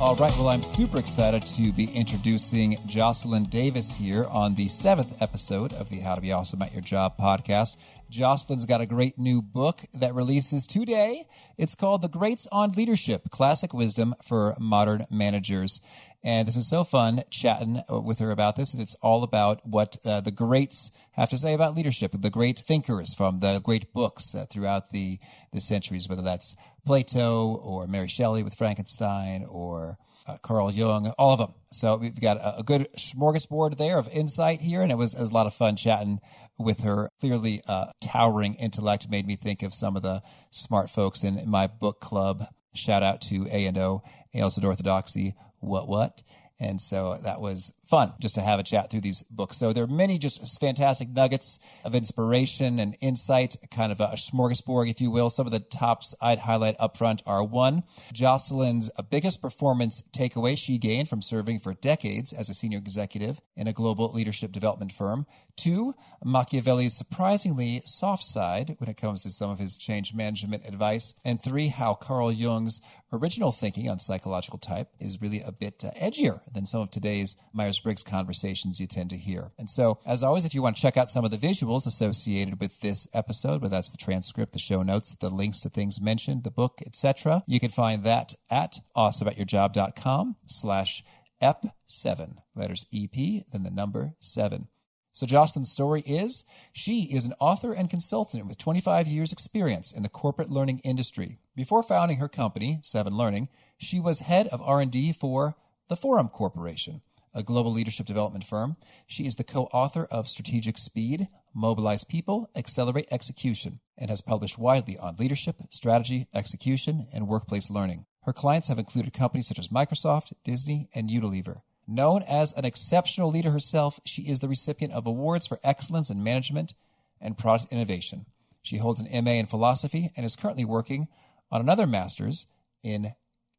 All right, well, I'm super excited to be introducing Jocelyn Davis here on the seventh episode of the How to Be Awesome at Your Job podcast. Jocelyn's got a great new book that releases today. It's called The Greats on Leadership Classic Wisdom for Modern Managers. And this was so fun chatting with her about this. And it's all about what uh, the greats have to say about leadership, the great thinkers from the great books uh, throughout the, the centuries, whether that's Plato or Mary Shelley with Frankenstein or uh, Carl Jung, all of them. So we've got a, a, good smorgasbord there of insight here. And it was, it was a lot of fun chatting with her clearly uh, towering intellect made me think of some of the smart folks in, in my book club. Shout out to A and O, Ales of Orthodoxy. What what? And so that was fun just to have a chat through these books. So there are many just fantastic nuggets of inspiration and insight, kind of a smorgasbord, if you will. Some of the tops I'd highlight up front are one, Jocelyn's biggest performance takeaway she gained from serving for decades as a senior executive in a global leadership development firm. Two, Machiavelli's surprisingly soft side when it comes to some of his change management advice. And three, how Carl Jung's original thinking on psychological type is really a bit uh, edgier than some of today's Myers Briggs conversations you tend to hear. And so, as always, if you want to check out some of the visuals associated with this episode, whether that's the transcript, the show notes, the links to things mentioned, the book, etc., you can find that at awesomeatyourjob.com slash EP7, letters EP, then the number 7. So Jocelyn's story is she is an author and consultant with 25 years experience in the corporate learning industry. Before founding her company, Seven Learning, she was head of R&D for the Forum Corporation, a global leadership development firm. She is the co-author of Strategic Speed, Mobilize People, Accelerate Execution, and has published widely on leadership, strategy, execution, and workplace learning. Her clients have included companies such as Microsoft, Disney, and Unilever. Known as an exceptional leader herself, she is the recipient of awards for excellence in management and product innovation. She holds an MA in philosophy and is currently working on another master's in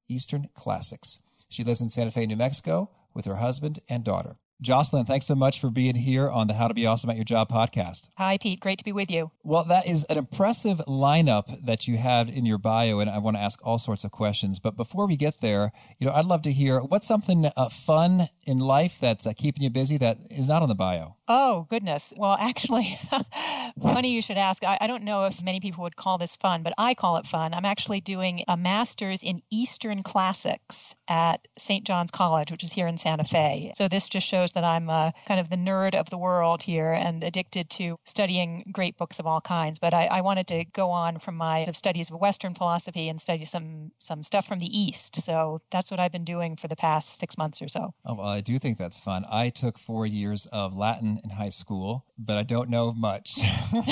Eastern Classics. She lives in Santa Fe, New Mexico with her husband and daughter. Jocelyn, thanks so much for being here on the How to Be Awesome at Your Job podcast. Hi, Pete. Great to be with you. Well, that is an impressive lineup that you have in your bio, and I want to ask all sorts of questions. But before we get there, you know, I'd love to hear what's something uh, fun in life that's uh, keeping you busy that is not on the bio. Oh, goodness. Well, actually, funny you should ask. I, I, don't know if many people would call this fun, but I call it fun. I'm actually doing a master's in Eastern Classics at St. John's College, which is here in Santa Fe. So this just shows that I'm uh, kind of the nerd of the world here and addicted to studying great books of all kinds. But I, I wanted to go on from my sort of studies of Western philosophy and study some some stuff from the East. So that's what I've been doing for the past six months or so. Oh, well, I do think that's fun. I took four years of Latin in high school, but I don't know much.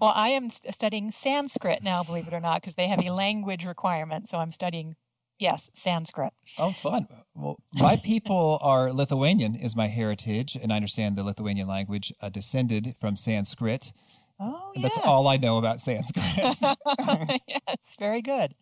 well, I am studying Sanskrit now, believe it or not, because they have a language requirement. So I'm studying, yes, Sanskrit. Oh, fun. Well, my people are Lithuanian, is my heritage, and I understand the Lithuanian language uh, descended from Sanskrit. Oh, yes. That's all I know about Sanskrit. yes, very good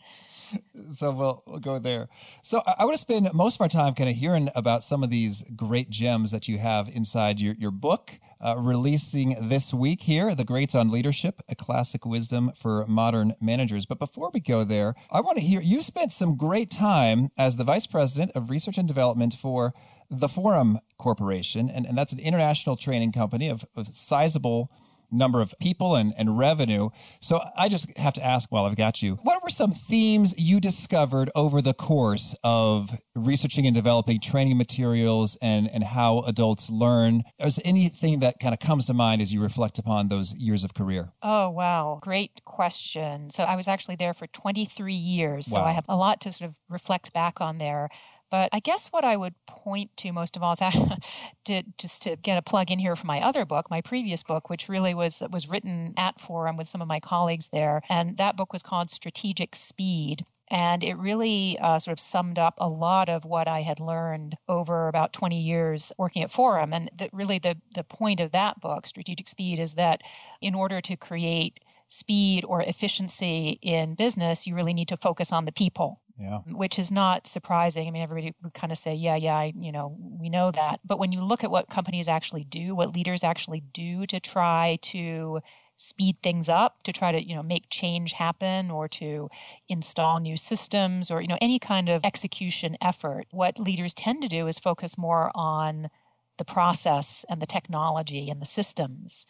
so we'll, we'll go there. So I, I want to spend most of our time kind of hearing about some of these great gems that you have inside your, your book, uh, releasing this week here, The Greats on Leadership, a classic wisdom for modern managers. But before we go there, I want to hear you spent some great time as the Vice President of Research and Development for the Forum Corporation, and, and that's an international training company of, of sizable number of people and, and revenue. So I just have to ask while I've got you, what were some themes you discovered over the course of researching and developing training materials and, and how adults learn? Is anything that kind of comes to mind as you reflect upon those years of career? Oh, wow. Great question. So I was actually there for 23 years. So wow. I have a lot to sort of reflect back on there. But I guess what I would point to most of all is to, just to get a plug in here for my other book, my previous book, which really was was written at Forum with some of my colleagues there, and that book was called Strategic Speed. And it really uh, sort of summed up a lot of what I had learned over about 20 years working at Forum. And that really the, the point of that book, Strategic Speed, is that in order to create speed or efficiency in business, you really need to focus on the people Yeah. Which is not surprising. I mean, everybody would kind of say, yeah, yeah, I, you know, we know that. But when you look at what companies actually do, what leaders actually do to try to speed things up to try to you know make change happen or to install new systems or you know any kind of execution effort what leaders tend to do is focus more on the process and the technology and the systems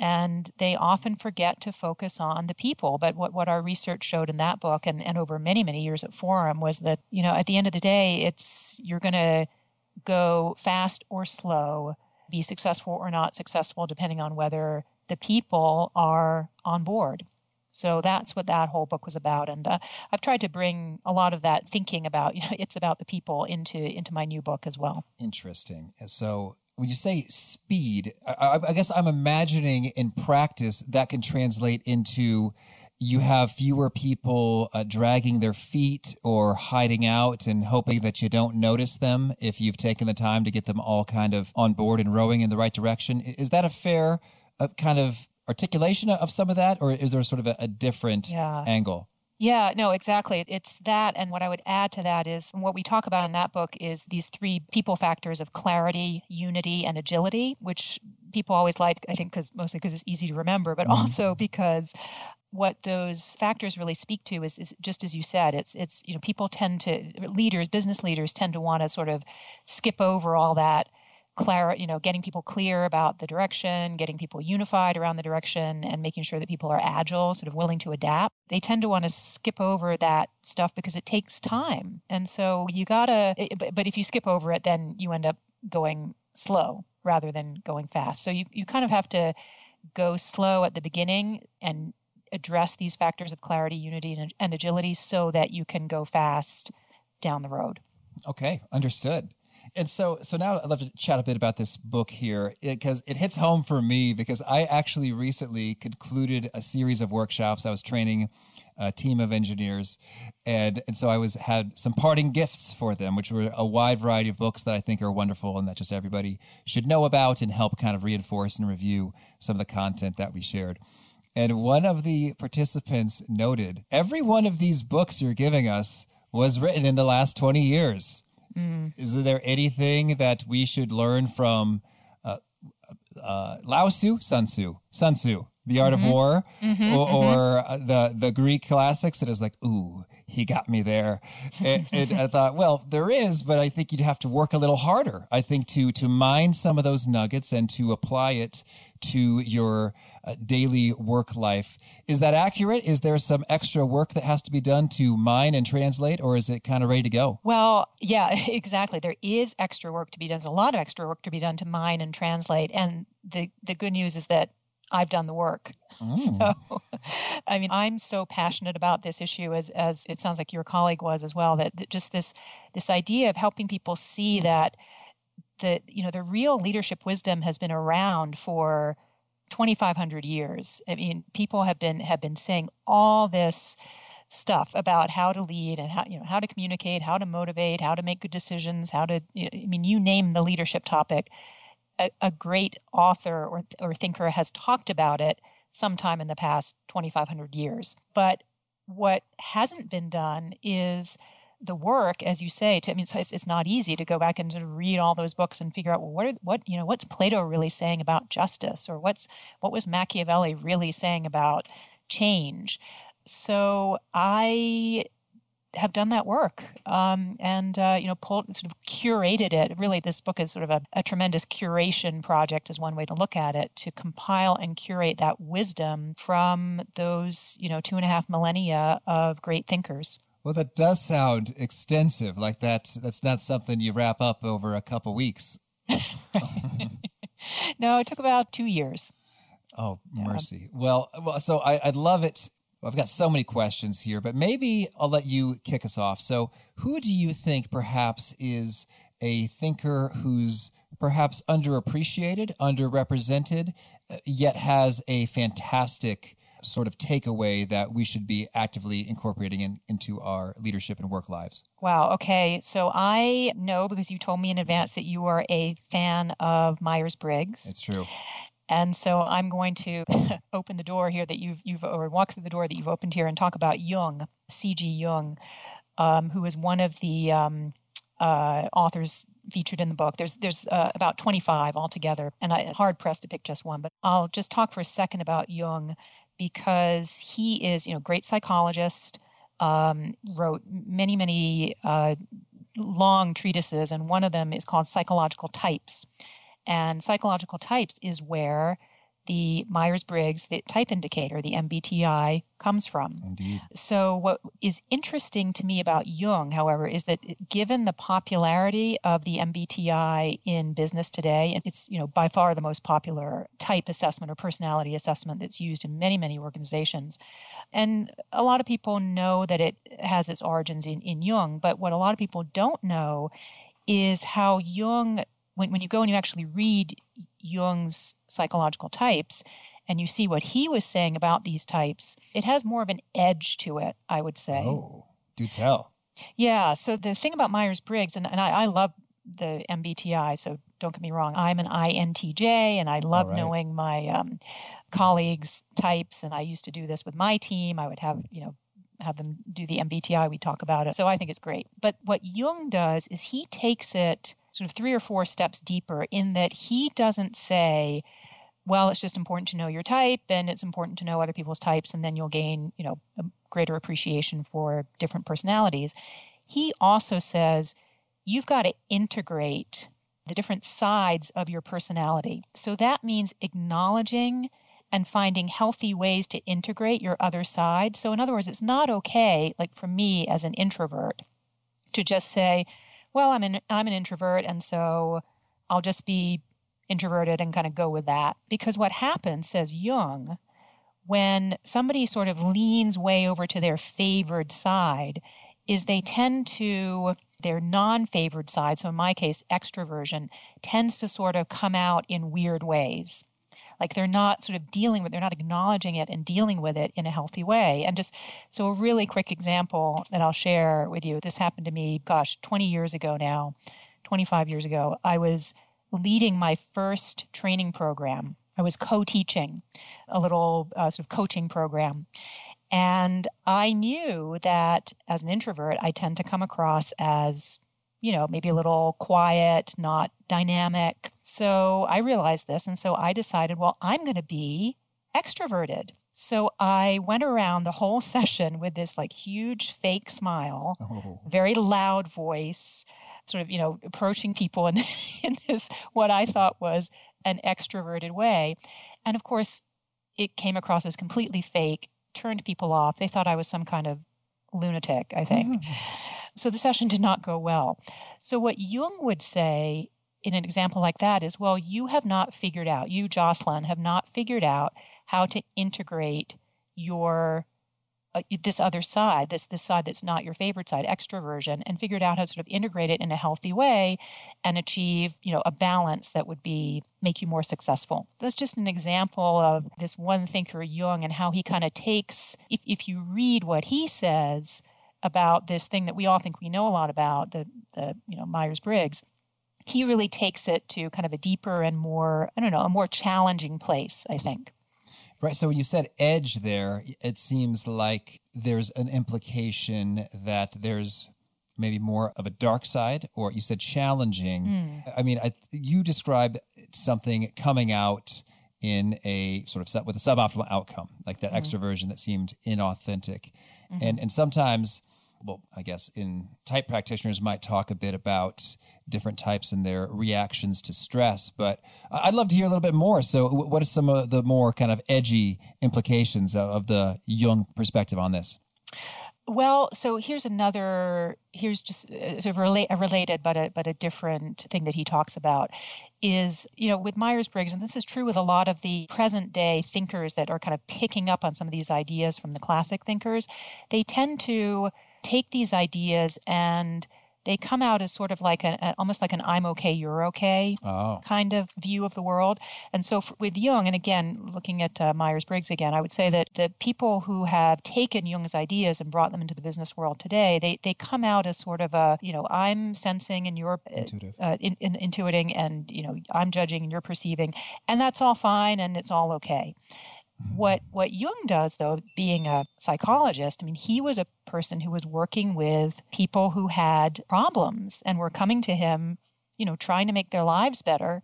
and they often forget to focus on the people but what, what our research showed in that book and, and over many many years at forum was that you know at the end of the day it's you're going to go fast or slow be successful or not successful depending on whether the people are on board. So that's what that whole book was about, and uh, I've tried to bring a lot of that thinking about you know, it's about the people into into my new book as well. Interesting. So when you say speed, I, I guess I'm imagining in practice that can translate into you have fewer people uh, dragging their feet or hiding out and hoping that you don't notice them if you've taken the time to get them all kind of on board and rowing in the right direction. Is that a fair a kind of articulation of some of that, or is there sort of a, a different yeah. angle? Yeah, no, exactly. It's that. And what I would add to that is what we talk about in that book is these three people factors of clarity, unity, and agility, which people always like, I think, because mostly because it's easy to remember, but mm-hmm. also because what those factors really speak to is, is just as you said, it's, it's, you know, people tend to, leaders, business leaders tend to want to sort of skip over all that clar- you know, getting people clear about the direction, getting people unified around the direction, and making sure that people are agile, sort of willing to adapt. They tend to want to skip over that stuff because it takes time. And so you gotta, but if you skip over it, then you end up going slow rather than going fast. So you, you kind of have to go slow at the beginning and address these factors of clarity, unity, and, and agility so that you can go fast down the road. Okay, understood and so so now I'd love to chat a bit about this book here because it, it, hits home for me because I actually recently concluded a series of workshops. I was training a team of engineers, and and so I was had some parting gifts for them, which were a wide variety of books that I think are wonderful and that just everybody should know about and help kind of reinforce and review some of the content that we shared. And one of the participants noted every one of these books you're giving us was written in the last 20 years. Mm. Is there anything that we should learn from uh, uh, Lao Tzu, Sun Tzu, Sun Tzu, The Art mm-hmm. of War, mm-hmm, or, mm-hmm. or uh, the the Greek classics? That is like, ooh, he got me there. and, and I thought, well, there is, but I think you'd have to work a little harder. I think to to mine some of those nuggets and to apply it to your uh, daily work life. Is that accurate? Is there some extra work that has to be done to mine and translate, or is it kind of ready to go? Well, yeah, exactly. There is extra work to be done. There's a lot of extra work to be done to mine and translate. And the, the good news is that I've done the work. Mm. So, I mean, I'm so passionate about this issue as as it sounds like your colleague was as well. That, that just this this idea of helping people see that that you know the real leadership wisdom has been around for 2500 years. I mean people have been have been saying all this stuff about how to lead and how you know how to communicate how to motivate how to make good decisions how to i mean you name the leadership topic. A, a great author or, or thinker has talked about it sometime in the past 2500 years. But what hasn't been done is the work, as you say, to, I mean, it's, it's not easy to go back and sort of read all those books and figure out well, what are, what you know what's Plato really saying about justice, or what's what was Machiavelli really saying about change. So I have done that work um, and uh, you know pulled sort of curated it. Really this book is sort of a, a, tremendous curation project is one way to look at it to compile and curate that wisdom from those you know two and a half millennia of great thinkers well, that does sound extensive. Like that, that's not something you wrap up over a couple weeks. no, it took about two years. Oh, mercy. Yeah. Well, well, so I, would love it. I've got so many questions here, but maybe I'll let you kick us off. So, who do you think perhaps is a thinker who's perhaps underappreciated, underrepresented, uh, yet has a fantastic sort of takeaway that we should be actively incorporating in, into our leadership and work lives? Wow. Okay. So I know because you told me in advance that you are a fan of Myers Briggs. It's true. And so I'm going to open the door here that you've you've or walk through the door that you've opened here and talk about Jung, C.G. Jung. um, who is one of the um, uh, authors featured in the book. There's there's uh, about 25 altogether, and I'm hard pressed to pick just one. But I'll just talk for a second about Jung because he is, you know, great psychologist. Um, wrote many many uh, long treatises, and one of them is called Psychological Types. And psychological types is where the Myers Briggs, the type indicator, the MBTI, comes from. Indeed. So, what is interesting to me about Jung, however, is that given the popularity of the MBTI in business today, and it's you know by far the most popular type assessment or personality assessment that's used in many many organizations, and a lot of people know that it has its origins in, in Jung. But what a lot of people don't know is how Jung when, when you go and you actually read Jung's psychological types and you see what he was saying about these types, it has more of an edge to it, I would say. Oh, do tell. Yeah. So the thing about Myers Briggs, and, and I, I love the MBTI, so don't get me wrong, I'm an INTJ and I love right. knowing my um, colleagues' types. And I used to do this with my team. I would have, you know, have them do the MBTI. We talk about it. So I think it's great. But what Jung does is he takes it sort of three or four steps deeper in that he doesn't say, well, it's just important to know your type and it's important to know other people's types and then you'll gain, you know, a greater appreciation for different personalities. He also says you've got to integrate the different sides of your personality. So that means acknowledging and finding healthy ways to integrate your other side. So, in other words, it's not okay, like for me as an introvert, to just say, well, I'm an I'm an introvert, and so I'll just be introverted and kind of go with that. Because what happens, says Jung, when somebody sort of leans way over to their favored side, is they tend to their non-favored side. So in my case, extroversion tends to sort of come out in weird ways like they're not sort of dealing with they're not acknowledging it and dealing with it in a healthy way. And just so a really quick example that i'll share with you this happened to me gosh 20 years ago now 25 years ago. I was leading my first training program. I was co-teaching a little uh, sort of coaching program. And i knew that as an introvert i tend to come across as you know, maybe a little quiet, not dynamic. So I realized this. And so I decided, well, I'm going to be extroverted. So I went around the whole session with this like huge fake smile, oh. very loud voice, sort of, you know, approaching people in, in this, what I thought was an extroverted way. And of course, it came across as completely fake, turned people off. They thought I was some kind of lunatic, I think. Mm-hmm. So the session did not go well. So what Jung would say in an example like that is, well, you have not figured out, you, Jocelyn, have not figured out how to integrate your uh, this other side, this this side that's not your favorite side, extroversion, and figured out how to sort of integrate it in a healthy way and achieve, you know, a balance that would be make you more successful. That's just an example of this one thinker, Jung, and how he kind of takes if if you read what he says, about this thing that we all think we know a lot about, the, the you know Myers Briggs, he really takes it to kind of a deeper and more I don't know a more challenging place. I think. Right. So when you said edge there, it seems like there's an implication that there's maybe more of a dark side, or you said challenging. Mm. I mean, I, you described something coming out in a sort of set with a suboptimal outcome, like that mm. extroversion that seemed inauthentic. Mm-hmm. And and sometimes well, I guess in type practitioners might talk a bit about different types and their reactions to stress, but I'd love to hear a little bit more. So, what are some of the more kind of edgy implications of the Jung perspective on this? Well, so here's another. Here's just uh, sort of relate, a related, but a but a different thing that he talks about is you know with Myers Briggs, and this is true with a lot of the present day thinkers that are kind of picking up on some of these ideas from the classic thinkers. They tend to take these ideas and they come out as sort of like an almost like an I'm okay, you're okay oh. kind of view of the world. And so for, with Jung, and again looking at uh, Myers Briggs again, I would say that the people who have taken Jung's ideas and brought them into the business world today, they they come out as sort of a you know I'm sensing and you're uh, Intuitive. uh, in, in, intuiting, and you know I'm judging and you're perceiving, and that's all fine and it's all okay. What what Jung does though, being a psychologist, I mean, he was a person who was working with people who had problems and were coming to him, you know, trying to make their lives better.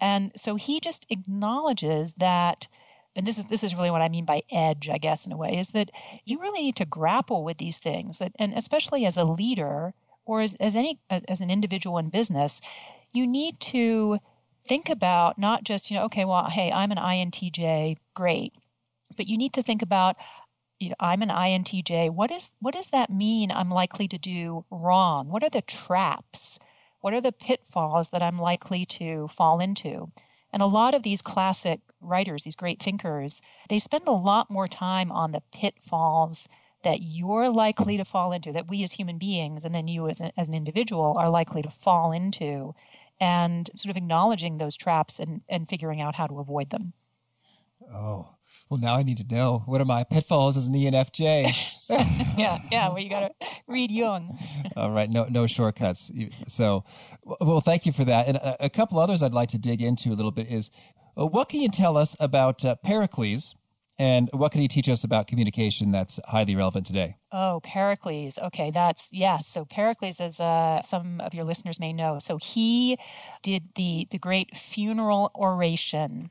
And so he just acknowledges that and this is this is really what I mean by edge, I guess, in a way, is that you really need to grapple with these things, that, and especially as a leader or as, as any as an individual in business, you need to think about not just, you know, okay, well, hey, I'm an INTJ, great. But you need to think about, you know, I'm an INTJ. What is what does that mean I'm likely to do wrong? What are the traps? What are the pitfalls that I'm likely to fall into? And a lot of these classic writers, these great thinkers, they spend a lot more time on the pitfalls that you're likely to fall into, that we as human beings, and then you as, a, as an individual, are likely to fall into and sort of acknowledging those traps and, and figuring out how to avoid them. Oh, well, now I need to know what are my pitfalls as an ENFJ? yeah, yeah. Well, you got to read Jung. All right, no, no shortcuts. So, well, thank you for that. And a, a couple others I'd like to dig into a little bit is, uh, what can you tell us about uh, Pericles? And what can he teach us about communication that's highly relevant today? Oh, Pericles. Okay, that's yes. So Pericles, as uh, some of your listeners may know, so he did the the great funeral oration,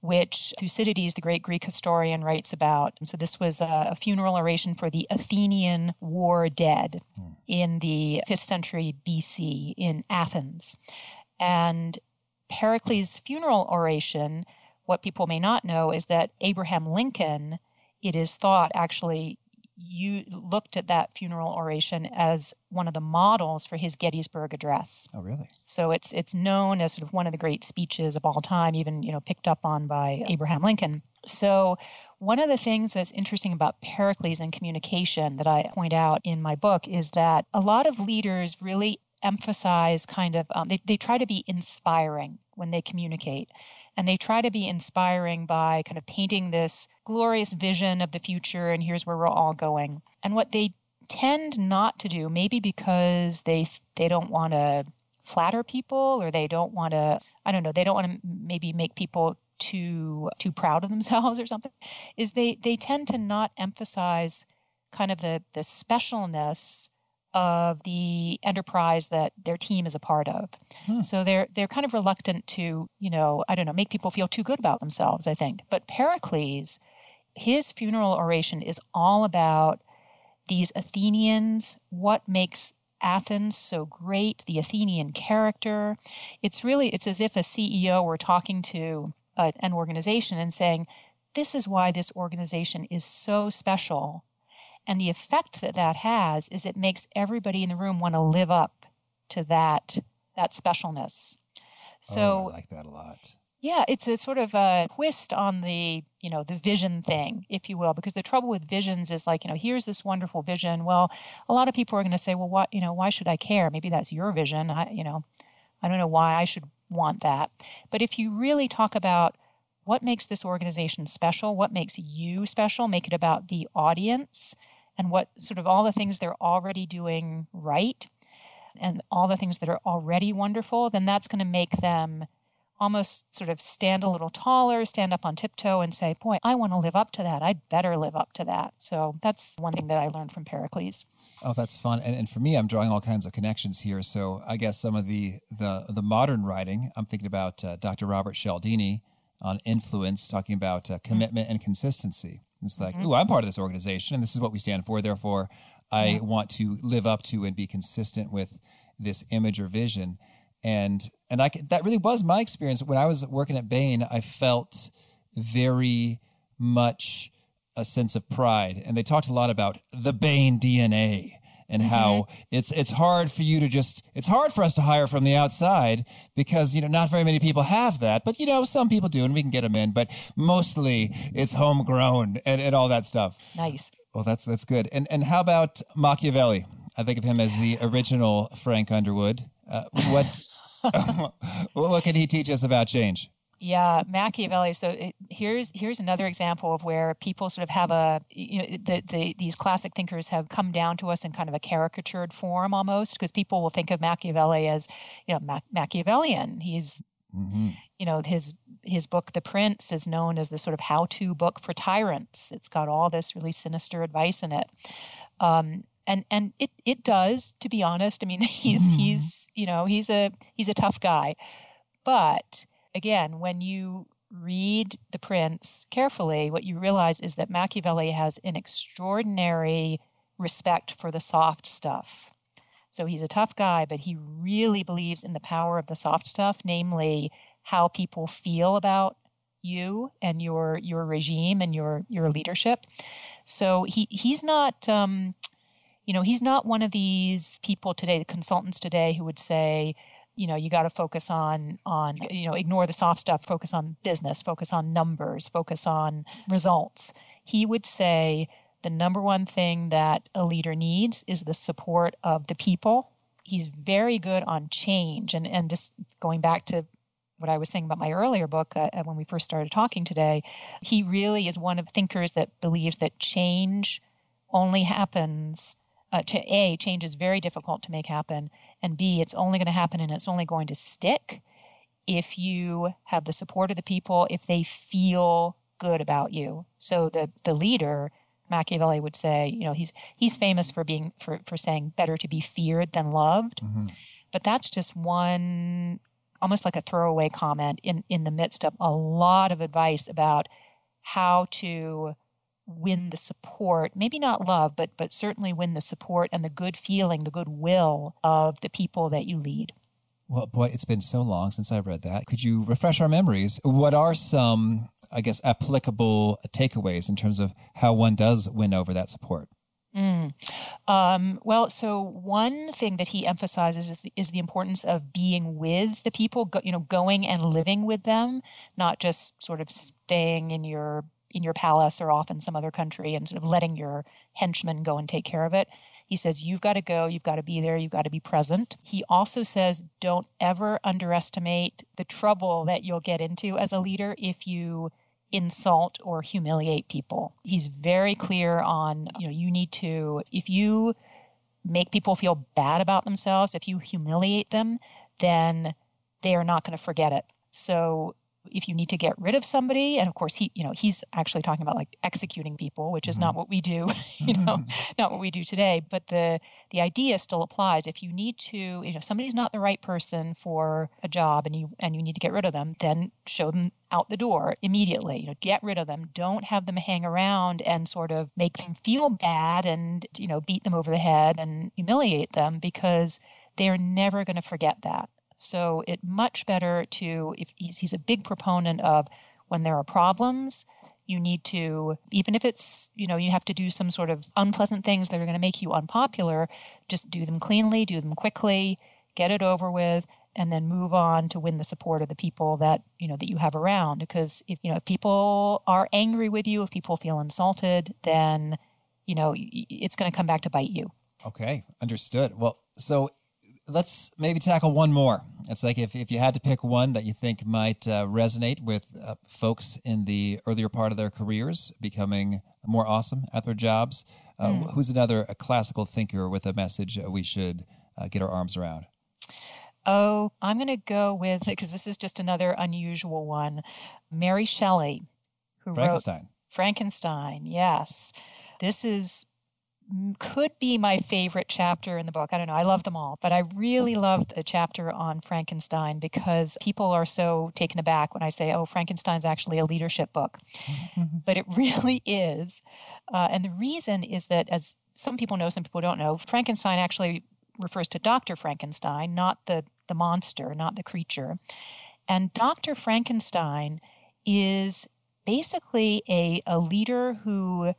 which Thucydides, the great Greek historian, writes about. And so this was a, a funeral oration for the Athenian war dead hmm. in the fifth century BC in Athens, and Pericles' funeral oration what people may not know is that Abraham Lincoln, it is thought, actually you looked at that funeral oration as one of the models for his Gettysburg Address. Oh, really? So it's it's known as sort of one of the great speeches of all time, even you know picked up on by Abraham Lincoln. So one of the things that's interesting about Pericles and communication that I point out in my book is that a lot of leaders really emphasize kind of um, they, they try to be inspiring when they communicate and they try to be inspiring by kind of painting this glorious vision of the future and here's where we're all going. And what they tend not to do, maybe because they they don't want to flatter people or they don't want to I don't know, they don't want to maybe make people too too proud of themselves or something, is they they tend to not emphasize kind of the the specialness of the enterprise that their team is a part of. Hmm. So they're they're kind of reluctant to, you know, I don't know, make people feel too good about themselves, I think. But Pericles, his funeral oration is all about these Athenians, what makes Athens so great, the Athenian character. It's really it's as if a CEO were talking to a, an organization and saying, "This is why this organization is so special and the effect that that has is it makes everybody in the room want to live up to that that specialness. Oh, so oh, I like that a lot. Yeah, it's a sort of a twist on the, you know, the vision thing, if you will, because the trouble with visions is like, you know, here's this wonderful vision. Well, a lot of people are going to say, well, what, you know, why should I care? Maybe that's your vision. I, you know, I don't know why I should want that. But if you really talk about what makes this organization special, what makes you special, make it about the audience, and what sort of all the things they're already doing right and all the things that are already wonderful, then that's going to make them almost sort of stand a little taller, stand up on tiptoe and say, Boy, I want to live up to that. I'd better live up to that. So that's one thing that I learned from Pericles. Oh, that's fun. And, and for me, I'm drawing all kinds of connections here. So I guess some of the the, the modern writing, I'm thinking about uh, Dr. Robert Cialdini on influence, talking about uh, mm-hmm. commitment and consistency. It's like, mm-hmm. ooh, I'm part of this organization and this is what we stand for. Therefore, I yeah. want to live up to and be consistent with this image or vision. And and I that really was my experience when I was working at Bain. I felt very much a sense of pride, and they talked a lot about the Bain DNA and mm-hmm. how it's it's hard for you to just it's hard for us to hire from the outside because you know not very many people have that but you know some people do and we can get them in but mostly it's homegrown and, and all that stuff. Nice. Well that's that's good. And and how about machiavelli? I think of him as the original frank underwood. Uh, what what can he teach us about change yeah, Machiavelli. So it, here's here's another example of where people sort of have a you know the, the these classic thinkers have come down to us in kind of a caricatured form almost because people will think of Machiavelli as you know Ma- Machiavellian. He's mm-hmm. you know his his book, The Prince, is known as the sort of how to book for tyrants. It's got all this really sinister advice in it. Um, and and it it does to be honest i mean he's mm. he's you know he's a he's a tough guy but again when you read the prince carefully what you realize is that machiavelli has an extraordinary respect for the soft stuff. So he's a tough guy but he really believes in the power of the soft stuff namely how people feel about you and your your regime and your your leadership. So he he's not um, you know, he's not one of these people today, the consultants today who would say, you know, you got to focus on on you know, ignore the soft stuff, focus on business, focus on numbers, focus on results. He would say the number one thing that a leader needs is the support of the people. He's very good on change and and just going back to what I was saying about my earlier book uh, when we first started talking today, he really is one of thinkers that believes that change only happens uh, to a change is very difficult to make happen and b it's only going to happen and it's only going to stick if you have the support of the people if they feel good about you so the the leader machiavelli would say you know he's he's famous for being for for saying better to be feared than loved mm-hmm. but that's just one almost like a throwaway comment in in the midst of a lot of advice about how to win the support, maybe not love, but but certainly win the support and the good feeling, the goodwill of the people that you lead. Well, boy, it's been so long since I've read that. Could you refresh our memories? What are some, I guess, applicable takeaways in terms of how one does win over that support? Mm. Um, well, so one thing that he emphasizes is the, is the importance of being with the people, go, you know, going and living with them, not just sort of staying in your in your palace or off in some other country and sort of letting your henchmen go and take care of it. He says, You've got to go, you've got to be there, you've got to be present. He also says, Don't ever underestimate the trouble that you'll get into as a leader if you insult or humiliate people. He's very clear on, you know, you need to, if you make people feel bad about themselves, if you humiliate them, then they are not going to forget it. So if you need to get rid of somebody and of course he you know he's actually talking about like executing people which is mm-hmm. not what we do you know mm-hmm. not what we do today. But the the idea still applies. If you need to you know somebody's not the right person for a job and you and you need to get rid of them then show them out the door immediately. You know get rid of them. Don't have them hang around and sort of make them feel bad and you know beat them over the head and humiliate them because they're never going to forget that so it much better to if he's he's a big proponent of when there are problems, you need to even if it's you know you have to do some sort of unpleasant things that are going to make you unpopular, just do them cleanly, do them quickly, get it over with and then move on to win the support of the people that you know that you have around. Because if you know if people are angry with you if people feel insulted then you know it's going to come back to bite you. Okay understood. Well so let's maybe tackle one more. It's like if, if you had to pick one that you think might uh, resonate with uh, folks in the earlier part of their careers, becoming more awesome at their jobs. Uh, mm. Who's another a classical thinker with a message we should uh, get our arms around? Oh, I'm going to go with because this is just another unusual one. Mary Shelley, who wrote Frankenstein. wrote Frankenstein. Yes, this is could be my favorite chapter in the book. I don't know. I love them all, but I really loved the chapter on Frankenstein because people are so taken aback when I say, "Oh, Frankenstein's actually a leadership book," mm-hmm. but it really is. Uh, and the reason is that, as some people know, some people don't know, Frankenstein actually refers to Doctor Frankenstein, not the the monster, not the creature. And Doctor Frankenstein is basically a a leader who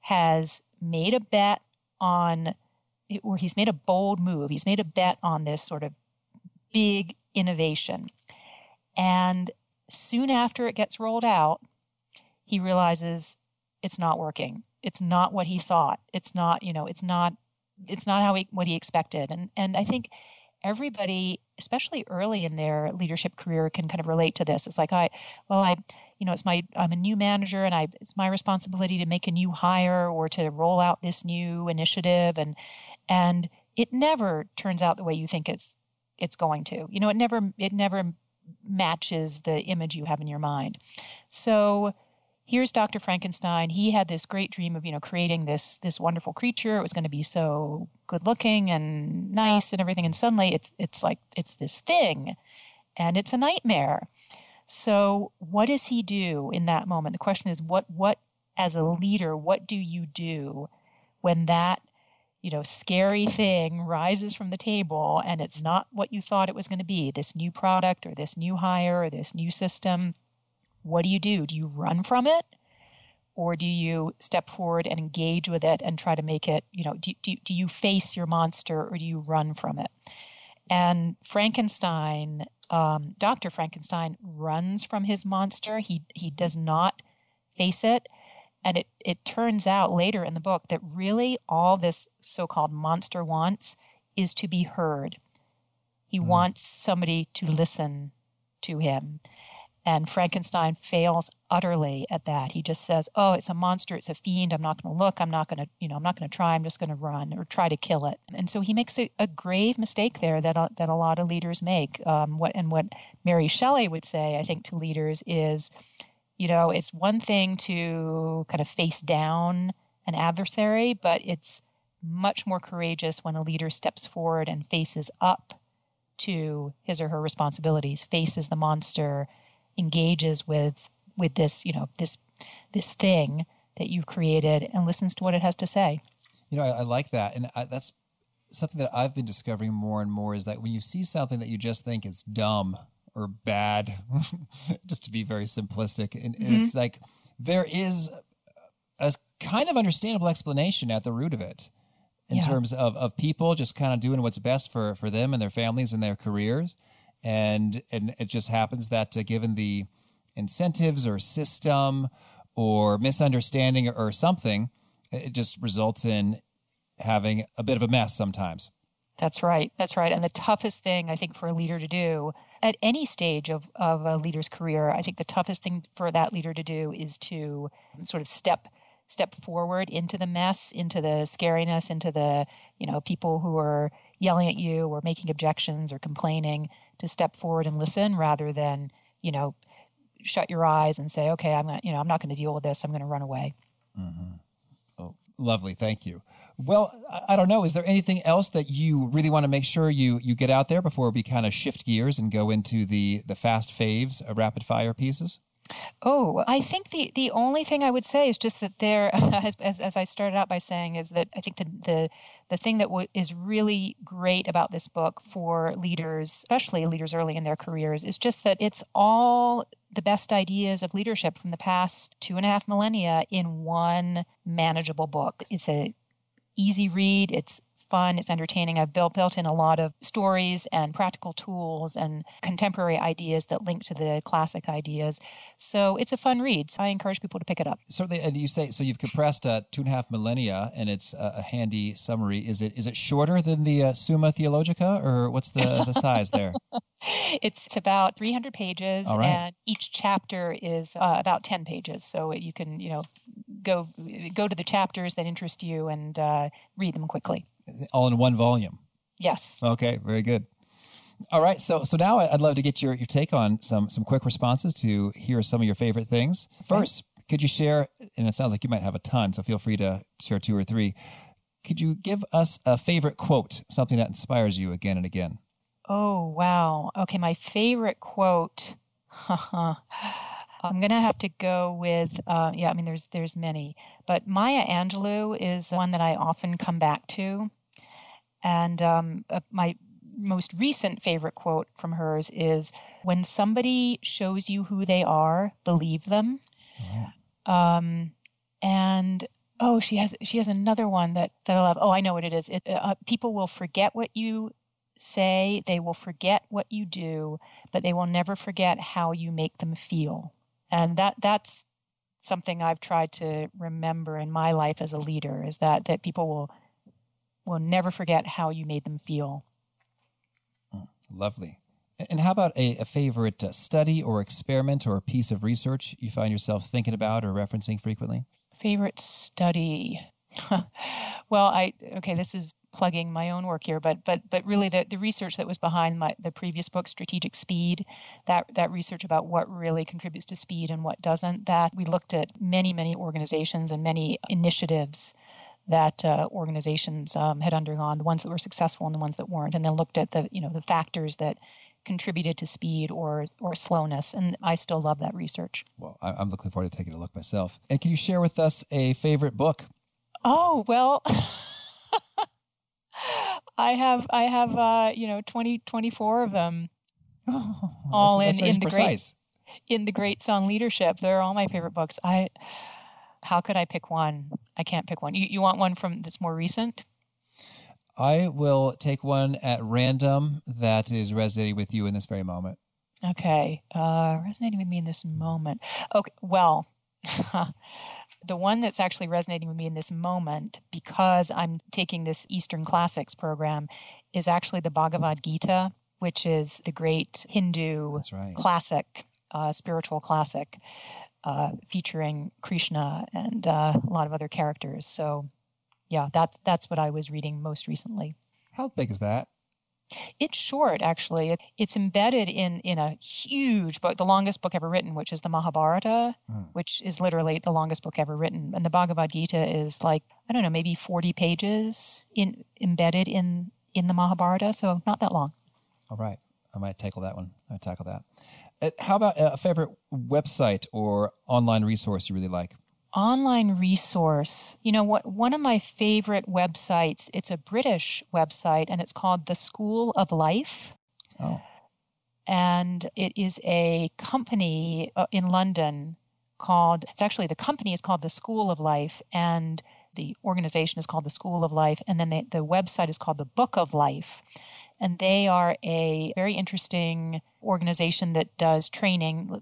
has made a bet on, or he's made a bold move. He's made a bet on this sort of big innovation. And soon after it gets rolled out, he realizes it's not working. It's not what he thought. It's not, you know, it's not it's not how he what he expected. And and I think everybody, especially early in their leadership career, can kind of relate to this. It's like I, well, I, you know, it's my I'm a new manager, and I it's my responsibility to make a new hire or to roll out this new initiative, and and it never turns out the way you think it's it's going to. You know, it never it never matches the image you have in your mind. So here's Dr. Frankenstein. He had this great dream of, you know, creating this this wonderful creature. It was going to be so good looking and nice and everything. And suddenly it's it's like it's this thing and it's a nightmare. So what does he do in that moment? The question is what what as a leader, what do you do when that you know, scary thing rises from the table and it's not what you thought it was going to be this new product or this new hire or this new system, what do you do? Do you run from it? Or do you step forward and engage with it and try to make it, you know, do, do, do you face your monster or do you run from it? And Frankenstein, um, Dr. Frankenstein runs from his monster. He, he does not face it. And it, it turns out later in the book that really all this so called monster wants is to be heard. He mm. wants somebody to listen to him. And Frankenstein fails utterly at that. He just says, "Oh, it's a monster. It's a fiend. I'm not going to look. I'm not going to, you know, I'm not going to try. I'm just going to run or try to kill it." And so he makes a, a grave mistake there that a, that a lot of leaders make. Um, what and what Mary Shelley would say, I think, to leaders is, you know, it's one thing to kind of face down an adversary, but it's much more courageous when a leader steps forward and faces up to his or her responsibilities, faces the monster, engages with with this, you know, this this thing that you've created and listens to what it has to say. You know, I, I like that, and I, that's something that I've been discovering more and more is that when you see something that you just think is dumb or bad, just to be very simplistic. And, mm-hmm. and, it's like there is a kind of understandable explanation at the root of it in yeah. terms of, of people just kind of doing what's best for, for them and their families and their careers. And, and it just happens that uh, given the incentives or system or misunderstanding or, something, it just results in having a bit of a mess sometimes. That's right. That's right. And the toughest thing I think for a leader to do at any stage of, of a leader's career, I think the toughest thing for that leader to do is to sort of step step forward into the mess, into the scariness, into the, you know, people who are yelling at you or making objections or complaining, to step forward and listen rather than, you know, shut your eyes and say, okay, I'm not, you know, I'm not going to deal with this. I'm going to run away. Mm-hmm. Oh, lovely. Thank you. Well, I don't know. Is there anything else that you really want to make sure you you get out there before we kind of shift gears and go into the the fast faves, uh, rapid fire pieces? Oh, I think the, the only thing I would say is just that there, as, as, as I started out by saying, is that I think the the, the thing that w- is really great about this book for leaders, especially leaders early in their careers, is just that it's all the best ideas of leadership from the past two and a half millennia in one manageable book. It's a easy read. It's fun, it's entertaining. I've built built in a lot of stories and practical tools and contemporary ideas that link to the classic ideas. So it's a fun read. So I encourage people to pick it up. Certainly, and you say so. You've compressed uh, two and a half millennia, and it's a, a handy summary. Is it is it shorter than the uh, Summa Theologica, or what's the the size there? it's about 300 pages, right. and each chapter is uh, about 10 pages. So you can you know go go to the chapters that interest you and uh, read them quickly. All in one volume. Yes. Okay. Very good. All right. So so now I'd love to get your your take on some some quick responses to hear some of your favorite things. First, could you share? And it sounds like you might have a ton, so feel free to share two or three. Could you give us a favorite quote, something that inspires you again and again? Oh wow. Okay, my favorite quote. I'm gonna have to go with uh, yeah. I mean, there's there's many, but Maya Angelou is one that I often come back to, and um, uh, my most recent favorite quote from hers is, "When somebody shows you who they are, believe them." Um, and oh, she has she has another one that that I love. Oh, I know what it is. It, uh, people will forget what you say, they will forget what you do, but they will never forget how you make them feel and that that's something I've tried to remember in my life as a leader is that that people will will never forget how you made them feel. Mm, lovely. And how about a, a favorite uh, study or experiment or a piece of research you find yourself thinking about or referencing frequently? Favorite study. well, I okay, this is plugging my own work here, but but but really the, the research that was behind my the previous book, Strategic Speed, that that research about what really contributes to speed and what doesn't. That we looked at many many organizations and many initiatives that uh, organizations um, had undergone, the ones that were successful and the ones that weren't, and then looked at the you know the factors that contributed to speed or or slowness. And I still love that research. Well, I'm looking forward to taking a look myself. And can you share with us a favorite book? Oh well. I have I have uh, you know 20 24 of them Oh, all that's, in that's in the precise. great in the greats on leadership. They're all my favorite books. I how could I pick one? I can't pick one. You you want one from that's more recent? I will take one at random that is resonating with you in this very moment. Okay, uh, resonating with me in this moment. Okay, well, the one that's actually resonating with me in this moment because I'm taking this Eastern Classics program is actually the Bhagavad Gita, which is the great Hindu right. classic, uh, spiritual classic, uh, featuring Krishna and uh, a lot of other characters. So, yeah, that's that's what I was reading most recently. How big is that? It's short, actually. It, it's embedded in in a huge book, the longest book ever written, which is the Mahabharata, Hmm. which is literally the longest book ever written. And the Bhagavad Gita is like I don't know, maybe forty pages in embedded in in the Mahabharata, so not that long. All right. I might tackle that one. I might tackle that. Uh, How about a favorite website or online resource you really like? online resource. You know what? One of my favorite websites. It's a British website, and it's called the School of Life. Oh, and it is a company uh, in London called, it's actually the company is called the School of Life, and the organization is called the School of Life, and then the, the website is called the Book of Life. And they are a very interesting organization that does training,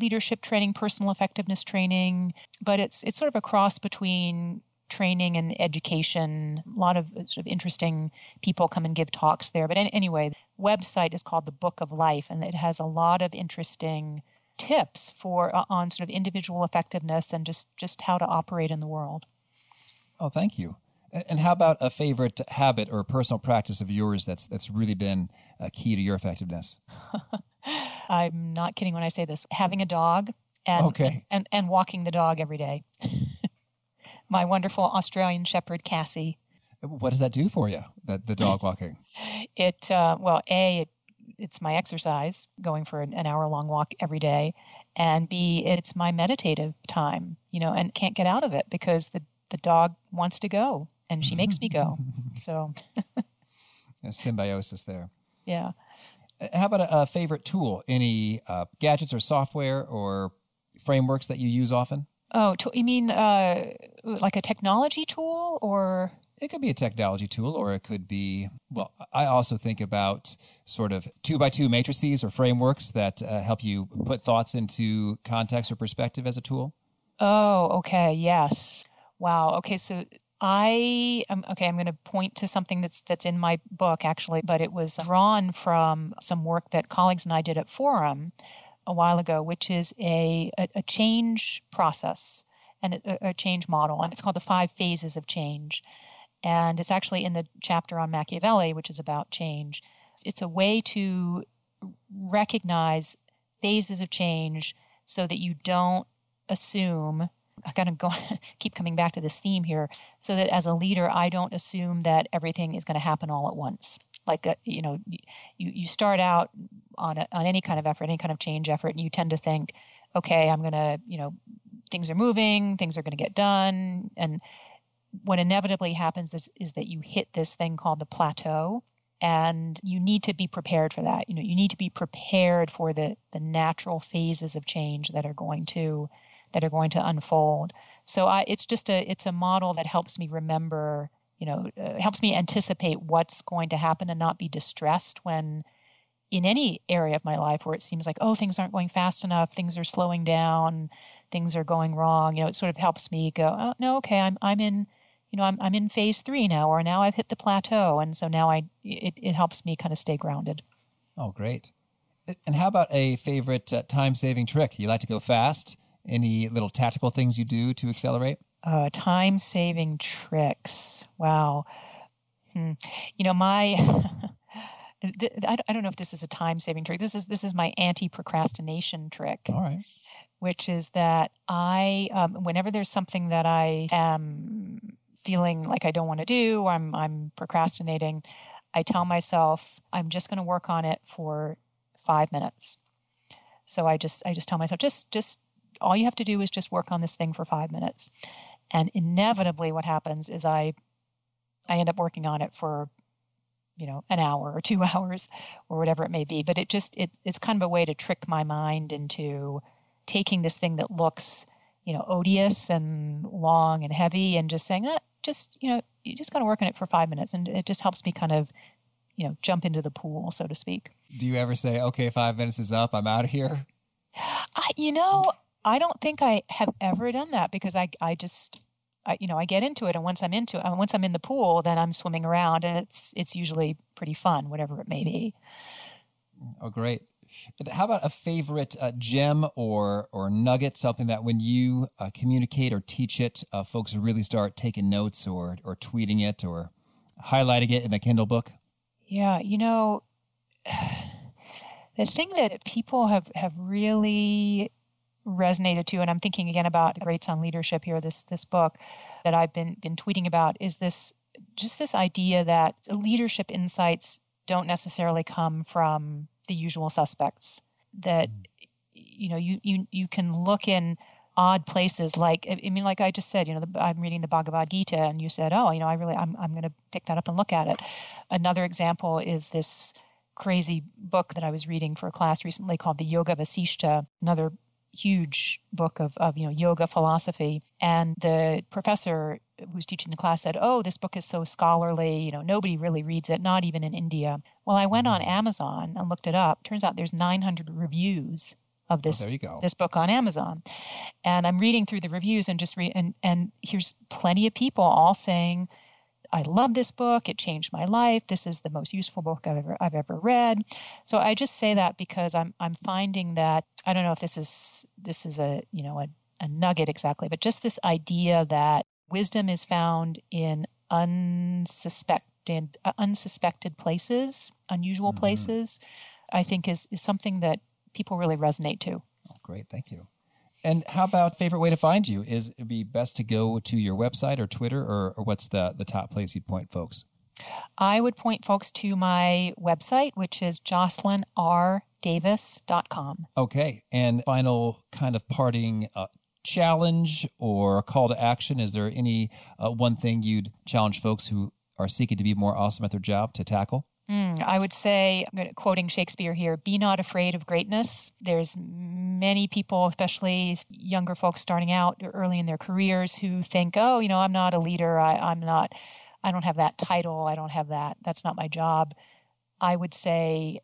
leadership training, personal effectiveness training, but it's it's sort of a cross between training and education. A lot of sort of interesting people come and give talks there. But an- anyway, website is called the Book of Life, and it has a lot of interesting tips for uh, on sort of individual effectiveness and just just how to operate in the world. oh, thank you. And how about a favorite habit or personal practice of yours that's that's really been a key to your effectiveness? I'm not kidding when I say this. Having a dog and Okay. and, and walking the dog every day. My wonderful Australian Shepherd Cassie. What does that do for you? That the dog walking. It uh, well, a it, it's my exercise, going for an, an hour long walk every day, and b it's my meditative time. You know, and can't get out of it because the the dog wants to go and she makes me go. So A symbiosis there. yeah. Uh, How about a, a favorite tool? Any uh, gadgets or software or frameworks that you use often? Oh, to, you mean uh, like a technology tool or? It could be a technology tool, or it could be. Well, I also think about sort of two by two matrices or frameworks that uh, help you put thoughts into context or perspective as a tool. Oh, okay. Yes. Wow. Okay. So I am okay. I'm going to point to something that's that's in my book actually, but it was drawn from some work that colleagues and I did at Forum a while ago, which is a a, a change process and a, a change model, and it's called the five phases of change. And it's actually in the chapter on Machiavelli, which is about change. It's a way to recognize phases of change so that you don't assume I gotta go keep coming back to this theme here, so that as a leader, I don't assume that everything is going to happen all at once. Like uh, you know, you you start out on a, on any kind of effort, any kind of change effort, and you tend to think, okay, I'm gonna you know, things are moving, things are going to get done, and what inevitably happens is is that you hit this thing called the plateau, and you need to be prepared for that. You know, you need to be prepared for the the natural phases of change that are going to that are going to unfold. So I, it's just a it's a model that helps me remember, you know, uh, helps me anticipate what's going to happen and not be distressed when in any area of my life where it seems like oh things aren't going fast enough, things are slowing down, things are going wrong. You know, it sort of helps me go, oh no, okay, I'm I'm in you know, I'm I'm in phase three now, or now I've hit the plateau, and so now I it, it helps me kind of stay grounded. Oh, great. And how about a favorite uh, time saving trick? You like to go fast? Any little tactical things you do to accelerate? Uh, time saving tricks. Wow. Hmm. You know, my I don't know if this is a time saving trick. This is this is my anti procrastination trick. All right. Which is that I, um, whenever there's something that I am feeling like I don't want to do, or I'm I'm procrastinating, I tell myself I'm just going to work on it for five minutes. So I just I just tell myself just just all you have to do is just work on this thing for five minutes, and inevitably what happens is I I end up working on it for you know an hour or two hours or whatever it may be. But it just it, it's kind of a way to trick my mind into taking this thing that looks you know odious and long and heavy and just saying eh, just you know you just got to work on it for five minutes. And it just helps me kind of you know jump into the pool so to speak. Do you ever say okay five minutes is up. I'm out of here. I, you know i don't think i have ever done that because i i just I, you know, I get into it, and once I'm into it, once I'm in the pool, then I'm swimming around, and it's it's usually pretty fun, whatever it may be. Oh, great! How about a favorite uh, gem or or nugget, something that when you uh, communicate or teach it, uh, folks really start taking notes or or tweeting it or highlighting it in the Kindle book? Yeah, you know, the thing that people have have really resonated to, and I'm thinking again about the Greats on Leadership here, this this book that I've been been tweeting about, is this just this idea that leadership insights don't necessarily come from the usual suspects. That mm. you know you you you can look in odd places like i mean like i just said you know the, i'm reading the bhagavad gita and you said oh you know i really i'm, I'm going to pick that up and look at it another example is this crazy book that i was reading for a class recently called the yoga vasishta another huge book of, of you know yoga philosophy. And the professor who's teaching the class said oh this book is so scholarly you know nobody really reads it not even in india. Well i went on mm. amazon and looked it up. Turns out there's 900 reviews of this oh, this book on amazon. And i'm reading through the reviews and just read and and here's plenty of people all saying I love this book. It changed my life. This is the most useful book I've ever I've ever read. So I just say that because I'm I'm finding that I don't know if this is this is a you know a, a nugget exactly, but just this idea that wisdom is found in unsuspected uh, unsuspected places, unusual mm-hmm. places, I think is is something that people really resonate to. Oh, great, thank you. And how about favorite way to find you? Is it be best to go to your website or Twitter, or, or what's the, the top place you'd point folks? I would point folks to my website, which is jocelynrdavis.com. Okay. And final kind of parting uh, challenge or call to action. Is there any uh, one thing you'd challenge folks who are seeking to be more awesome at their job to tackle? Mm, I would say, quoting Shakespeare here, be not afraid of greatness. There's many people, especially younger folks starting out early in their careers, who think, oh, you know, I'm not a leader. I, I'm not, I don't have that title. I don't have that. That's not my job. I would say,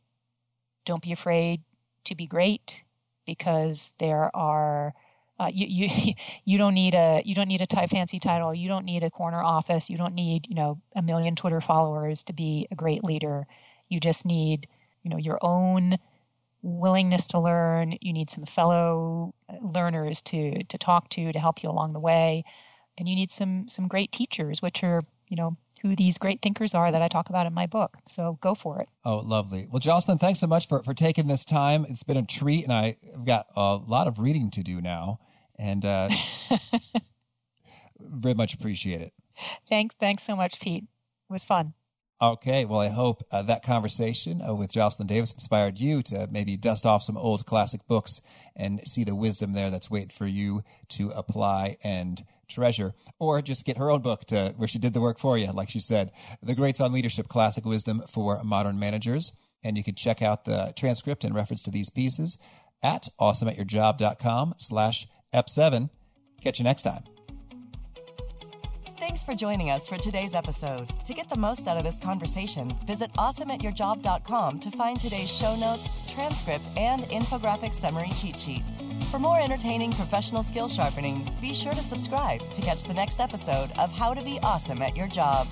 don't be afraid to be great because there are uh, you you you don't need a you don't need a t- fancy title. You don't need a corner office. You don't need you know a million Twitter followers to be a great leader. You just need you know your own willingness to learn. You need some fellow uh, learners to to talk to to help you along the way, and you need some some great teachers, which are you know who these great thinkers are that I talk about in my book. So go for it. Oh, lovely. Well, Jocelyn, thanks so much for, for taking this time. It's been a treat, and I've got a lot of reading to do now and uh, very much appreciate it. Thanks, thanks so much, Pete. It was fun. Okay, well, I hope uh, that conversation uh, with Jocelyn Davis inspired you to maybe dust off some old classic books and see the wisdom there that's waiting for you to apply and treasure, or just get her own book to where she did the work for you, like she said, "The Greats on Leadership: Classic Wisdom for Modern Managers." And you can check out the transcript and reference to these pieces at awesomeatyourjob.com slash Ep7. Catch you next time. Thanks for joining us for today's episode. To get the most out of this conversation, visit awesomeatyourjob.com to find today's show notes, transcript, and infographic summary cheat sheet. For more entertaining professional skill sharpening, be sure to subscribe to catch the next episode of How to Be Awesome at Your Job.